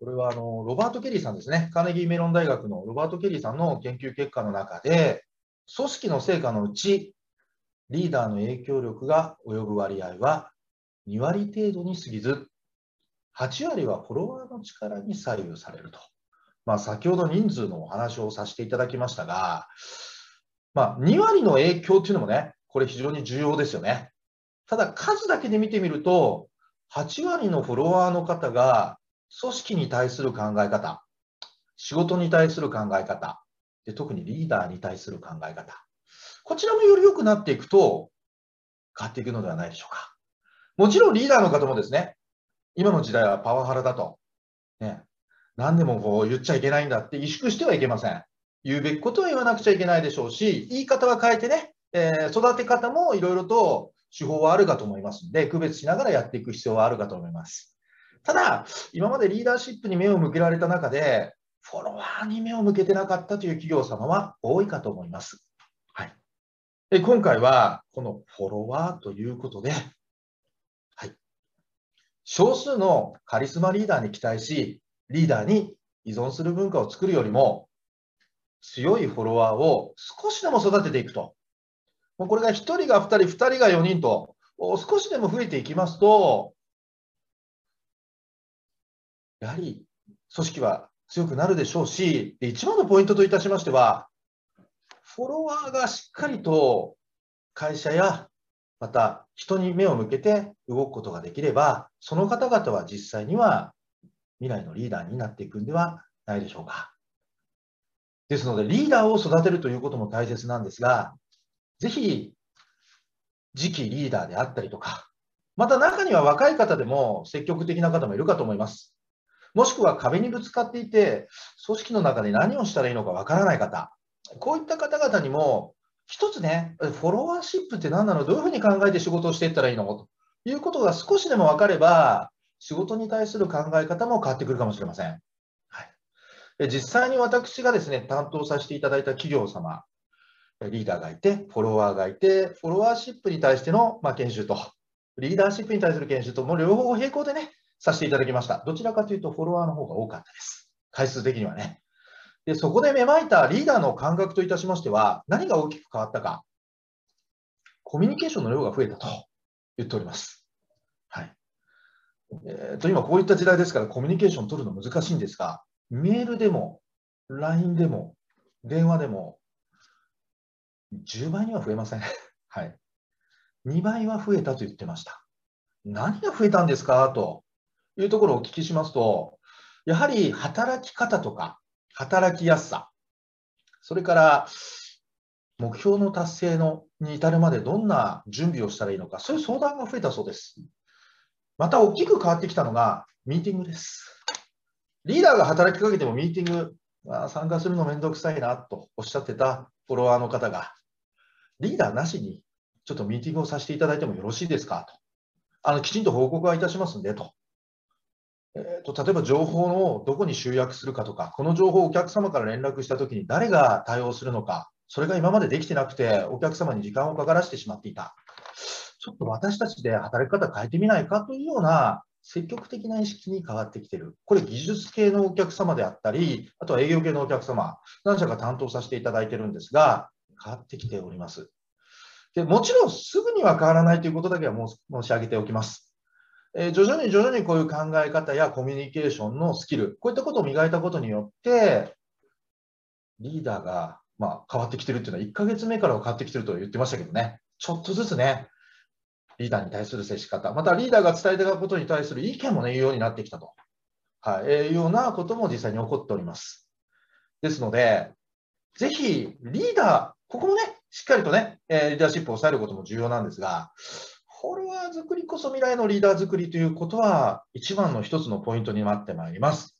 これはあのロバート・ケリーさんですね、カーネギーメロン大学のロバート・ケリーさんの研究結果の中で、組織の成果のうち、リーダーの影響力が及ぶ割合は2割程度に過ぎず、8割はフォロワーの力に左右されると。まあ、先ほど人数のお話をさせていただきましたが、まあ、2割の影響っていうのもね、これ非常に重要ですよね。ただ数だけで見てみると、8割のフォロワーの方が組織に対する考え方、仕事に対する考え方、で特にリーダーに対する考え方、こちらもより良くなっていくと変わっていくのではないでしょうか。もちろんリーダーの方もですね、今の時代はパワハラだと、ね、何でもこう言っちゃいけないんだって萎縮してはいけません。言うべきことは言わなくちゃいけないでしょうし、言い方は変えてね、えー、育て方もいろいろと手法はあるかと思いますので、区別しながらやっていく必要はあるかと思います。ただ、今までリーダーシップに目を向けられた中で、フォロワーに目を向けてなかったという企業様は多いかと思います。はい、で今回は、このフォロワーということで、はい、少数のカリスマリーダーに期待し、リーダーに依存する文化を作るよりも、強いフォロワーを少しでも育てていくと。これが1人が2人、2人が4人と、少しでも増えていきますと、やはり組織は強くなるでしょうし、一番のポイントといたしましては、フォロワーがしっかりと会社やまた人に目を向けて動くことができれば、その方々は実際には未来のリーダーになっていくんではないでしょうか。ですので、リーダーを育てるということも大切なんですが、ぜひ、次期リーダーであったりとか、また中には若い方でも積極的な方もいるかと思います。もしくは壁にぶつかっていて、組織の中で何をしたらいいのかわからない方、こういった方々にも、一つね、フォロワーシップって何なの？どういうふうに考えて仕事をしていったらいいの？ということが少しでも分かれば、仕事に対する考え方も変わってくるかもしれません。はい、実際に私がですね、担当させていただいた企業様、リーダーがいて、フォロワーがいて、フォロワーシップに対しての、ま研修と、リーダーシップに対する研修と、もう両方並行でね、させていただきました。どちらかというと、フォロワーの方が多かったです。回数的にはね。で、そこで芽生えたリーダーの感覚といたしましては、何が大きく変わったか。コミュニケーションの量が増えたと言っております。はい。えー、と今こういった時代ですからコミュニケーション取るの難しいんですが、メールでも、LINE でも、電話でも、10倍には増えません。はい。2倍は増えたと言ってました。何が増えたんですか？というところをお聞きしますと、やはり働き方とか、働きやすさ、それから目標の達成のに至るまでどんな準備をしたらいいのか、そういう相談が増えたそうです。また大きく変わってきたのが、ミーティングです。リーダーが働きかけてもミーティング、あ参加するのめんどくさいなとおっしゃってたフォロワーの方が、リーダーなしにちょっとミーティングをさせていただいてもよろしいですかと。あのきちんと報告はいたしますんでと。えーと、例えば情報をどこに集約するかとか、この情報をお客様から連絡したときに誰が対応するのか、それが今までできてなくて、お客様に時間をかからせてしまっていた。ちょっと私たちで働き方変えてみないかというような積極的な意識に変わってきている。これ技術系のお客様であったり、あとは営業系のお客様、何社か担当させていただいているんですが、変わってきております。でもちろんすぐには変わらないということだけは申し上げておきます。え、徐々に徐々にこういう考え方やコミュニケーションのスキル、こういったことを磨いたことによって、リーダーが、ま、変わってきてるっていうのは1ヶ月目からは変わってきてると言ってましたけどね、ちょっとずつね、リーダーに対する接し方、またリーダーが伝えてたことに対する意見もね、言うようになってきたと、はい、えー、いうようなことも実際に起こっております。ですので、ぜひリーダー、ここもね、しっかりとね、え、リーダーシップを抑えることも重要なんですが、フォロワー作りこそ未来のリーダー作りということは、一番の一つのポイントになってまいります。